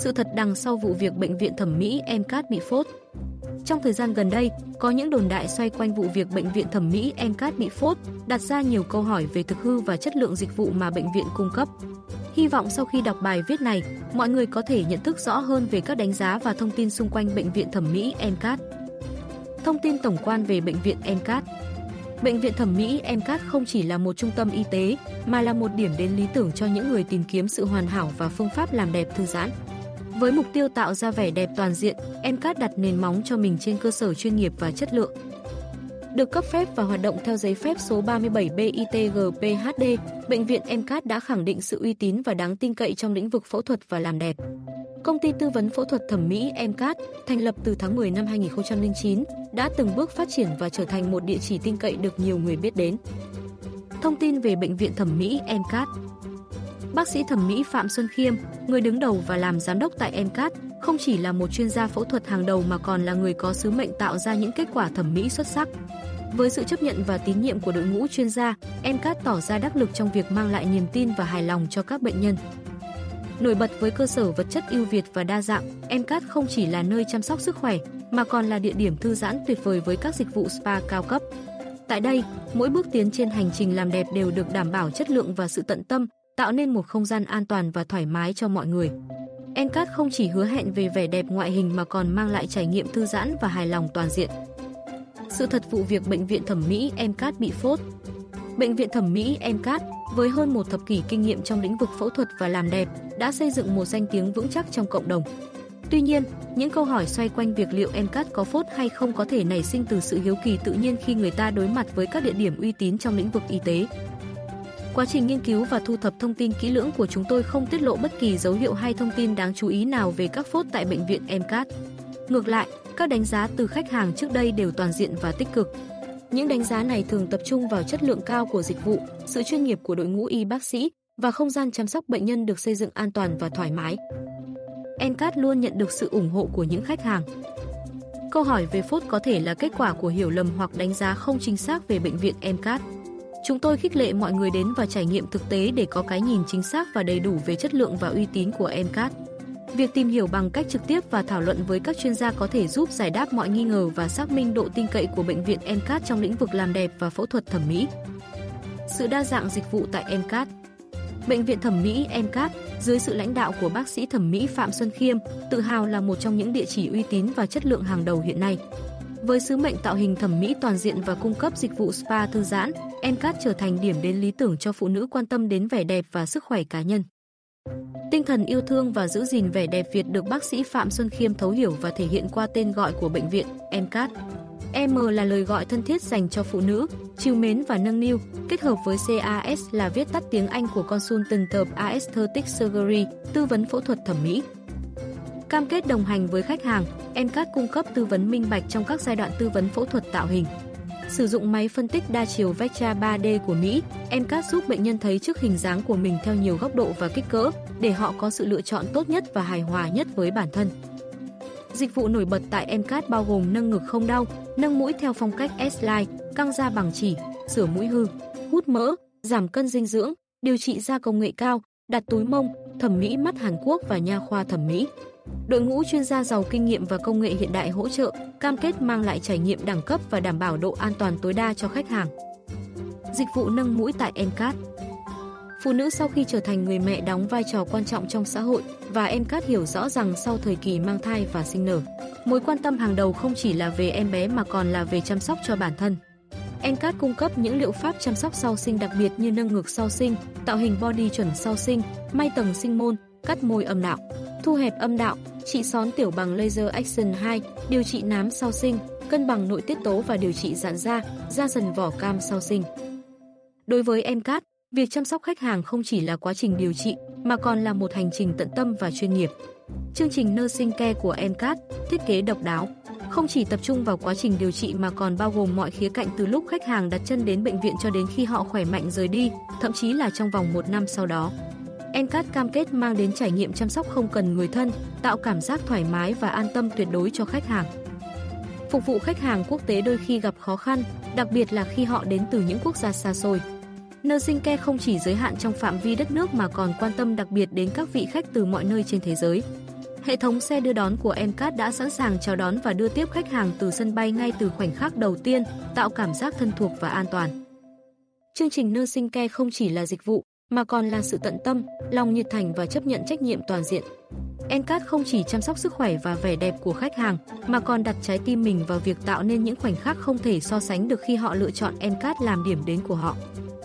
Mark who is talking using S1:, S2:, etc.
S1: sự thật đằng sau vụ việc bệnh viện thẩm mỹ MCAT bị phốt. Trong thời gian gần đây, có những đồn đại xoay quanh vụ việc bệnh viện thẩm mỹ MCAT bị phốt, đặt ra nhiều câu hỏi về thực hư và chất lượng dịch vụ mà bệnh viện cung cấp. Hy vọng sau khi đọc bài viết này, mọi người có thể nhận thức rõ hơn về các đánh giá và thông tin xung quanh bệnh viện thẩm mỹ MCAT. Thông tin tổng quan về bệnh viện MCAT Bệnh viện thẩm mỹ MCAT không chỉ là một trung tâm y tế, mà là một điểm đến lý tưởng cho những người tìm kiếm sự hoàn hảo và phương pháp làm đẹp thư giãn. Với mục tiêu tạo ra vẻ đẹp toàn diện, MCAT đặt nền móng cho mình trên cơ sở chuyên nghiệp và chất lượng. Được cấp phép và hoạt động theo giấy phép số 37 BITGPHD, bệnh viện MCAT đã khẳng định sự uy tín và đáng tin cậy trong lĩnh vực phẫu thuật và làm đẹp. Công ty tư vấn phẫu thuật thẩm mỹ MCAT, thành lập từ tháng 10 năm 2009, đã từng bước phát triển và trở thành một địa chỉ tin cậy được nhiều người biết đến. Thông tin về bệnh viện thẩm mỹ MCAT Bác sĩ thẩm mỹ Phạm Xuân Khiêm, người đứng đầu và làm giám đốc tại MCAT, không chỉ là một chuyên gia phẫu thuật hàng đầu mà còn là người có sứ mệnh tạo ra những kết quả thẩm mỹ xuất sắc. Với sự chấp nhận và tín nhiệm của đội ngũ chuyên gia, MCAT tỏ ra đắc lực trong việc mang lại niềm tin và hài lòng cho các bệnh nhân. Nổi bật với cơ sở vật chất ưu việt và đa dạng, MCAT không chỉ là nơi chăm sóc sức khỏe, mà còn là địa điểm thư giãn tuyệt vời với các dịch vụ spa cao cấp. Tại đây, mỗi bước tiến trên hành trình làm đẹp đều được đảm bảo chất lượng và sự tận tâm, tạo nên một không gian an toàn và thoải mái cho mọi người. Encat không chỉ hứa hẹn về vẻ đẹp ngoại hình mà còn mang lại trải nghiệm thư giãn và hài lòng toàn diện. Sự thật vụ việc bệnh viện thẩm mỹ Encat bị phốt Bệnh viện thẩm mỹ Encat với hơn một thập kỷ kinh nghiệm trong lĩnh vực phẫu thuật và làm đẹp đã xây dựng một danh tiếng vững chắc trong cộng đồng. Tuy nhiên, những câu hỏi xoay quanh việc liệu MCAT có phốt hay không có thể nảy sinh từ sự hiếu kỳ tự nhiên khi người ta đối mặt với các địa điểm uy tín trong lĩnh vực y tế. Quá trình nghiên cứu và thu thập thông tin kỹ lưỡng của chúng tôi không tiết lộ bất kỳ dấu hiệu hay thông tin đáng chú ý nào về các phốt tại bệnh viện MCAT. Ngược lại, các đánh giá từ khách hàng trước đây đều toàn diện và tích cực. Những đánh giá này thường tập trung vào chất lượng cao của dịch vụ, sự chuyên nghiệp của đội ngũ y bác sĩ và không gian chăm sóc bệnh nhân được xây dựng an toàn và thoải mái. NCAT luôn nhận được sự ủng hộ của những khách hàng. Câu hỏi về phốt có thể là kết quả của hiểu lầm hoặc đánh giá không chính xác về bệnh viện MCAT. Chúng tôi khích lệ mọi người đến và trải nghiệm thực tế để có cái nhìn chính xác và đầy đủ về chất lượng và uy tín của MCAT. Việc tìm hiểu bằng cách trực tiếp và thảo luận với các chuyên gia có thể giúp giải đáp mọi nghi ngờ và xác minh độ tin cậy của bệnh viện MCAT trong lĩnh vực làm đẹp và phẫu thuật thẩm mỹ. Sự đa dạng dịch vụ tại MCAT Bệnh viện thẩm mỹ MCAT dưới sự lãnh đạo của bác sĩ thẩm mỹ Phạm Xuân Khiêm, tự hào là một trong những địa chỉ uy tín và chất lượng hàng đầu hiện nay. Với sứ mệnh tạo hình thẩm mỹ toàn diện và cung cấp dịch vụ spa thư giãn, Encat trở thành điểm đến lý tưởng cho phụ nữ quan tâm đến vẻ đẹp và sức khỏe cá nhân. Tinh thần yêu thương và giữ gìn vẻ đẹp Việt được bác sĩ Phạm Xuân Khiêm thấu hiểu và thể hiện qua tên gọi của bệnh viện, Encat. M là lời gọi thân thiết dành cho phụ nữ, chiều mến và nâng niu, kết hợp với CAS là viết tắt tiếng Anh của Consultant of Aesthetic Surgery, tư vấn phẫu thuật thẩm mỹ. Cam kết đồng hành với khách hàng, MCAT cung cấp tư vấn minh bạch trong các giai đoạn tư vấn phẫu thuật tạo hình. Sử dụng máy phân tích đa chiều Vectra 3D của Mỹ, MCAT giúp bệnh nhân thấy trước hình dáng của mình theo nhiều góc độ và kích cỡ, để họ có sự lựa chọn tốt nhất và hài hòa nhất với bản thân. Dịch vụ nổi bật tại MCAT bao gồm nâng ngực không đau, nâng mũi theo phong cách S-line, căng da bằng chỉ, sửa mũi hư, hút mỡ, giảm cân dinh dưỡng, điều trị da công nghệ cao, đặt túi mông, thẩm mỹ mắt Hàn Quốc và nha khoa thẩm mỹ. Đội ngũ chuyên gia giàu kinh nghiệm và công nghệ hiện đại hỗ trợ, cam kết mang lại trải nghiệm đẳng cấp và đảm bảo độ an toàn tối đa cho khách hàng. Dịch vụ nâng mũi tại Encat Phụ nữ sau khi trở thành người mẹ đóng vai trò quan trọng trong xã hội và Encat hiểu rõ rằng sau thời kỳ mang thai và sinh nở, mối quan tâm hàng đầu không chỉ là về em bé mà còn là về chăm sóc cho bản thân. Encat cung cấp những liệu pháp chăm sóc sau sinh đặc biệt như nâng ngực sau sinh, tạo hình body chuẩn sau sinh, may tầng sinh môn, cắt môi âm đạo, thu hẹp âm đạo, trị són tiểu bằng laser action 2, điều trị nám sau sinh, cân bằng nội tiết tố và điều trị giãn da, da dần vỏ cam sau sinh. Đối với MCAT, việc chăm sóc khách hàng không chỉ là quá trình điều trị mà còn là một hành trình tận tâm và chuyên nghiệp. Chương trình Nursing Care của MCAT thiết kế độc đáo, không chỉ tập trung vào quá trình điều trị mà còn bao gồm mọi khía cạnh từ lúc khách hàng đặt chân đến bệnh viện cho đến khi họ khỏe mạnh rời đi, thậm chí là trong vòng một năm sau đó. Encat cam kết mang đến trải nghiệm chăm sóc không cần người thân, tạo cảm giác thoải mái và an tâm tuyệt đối cho khách hàng. Phục vụ khách hàng quốc tế đôi khi gặp khó khăn, đặc biệt là khi họ đến từ những quốc gia xa xôi. Nursing Care không chỉ giới hạn trong phạm vi đất nước mà còn quan tâm đặc biệt đến các vị khách từ mọi nơi trên thế giới. Hệ thống xe đưa đón của Encat đã sẵn sàng chào đón và đưa tiếp khách hàng từ sân bay ngay từ khoảnh khắc đầu tiên, tạo cảm giác thân thuộc và an toàn. Chương trình Nursing Care không chỉ là dịch vụ, mà còn là sự tận tâm, lòng nhiệt thành và chấp nhận trách nhiệm toàn diện. Encat không chỉ chăm sóc sức khỏe và vẻ đẹp của khách hàng, mà còn đặt trái tim mình vào việc tạo nên những khoảnh khắc không thể so sánh được khi họ lựa chọn Encat làm điểm đến của họ.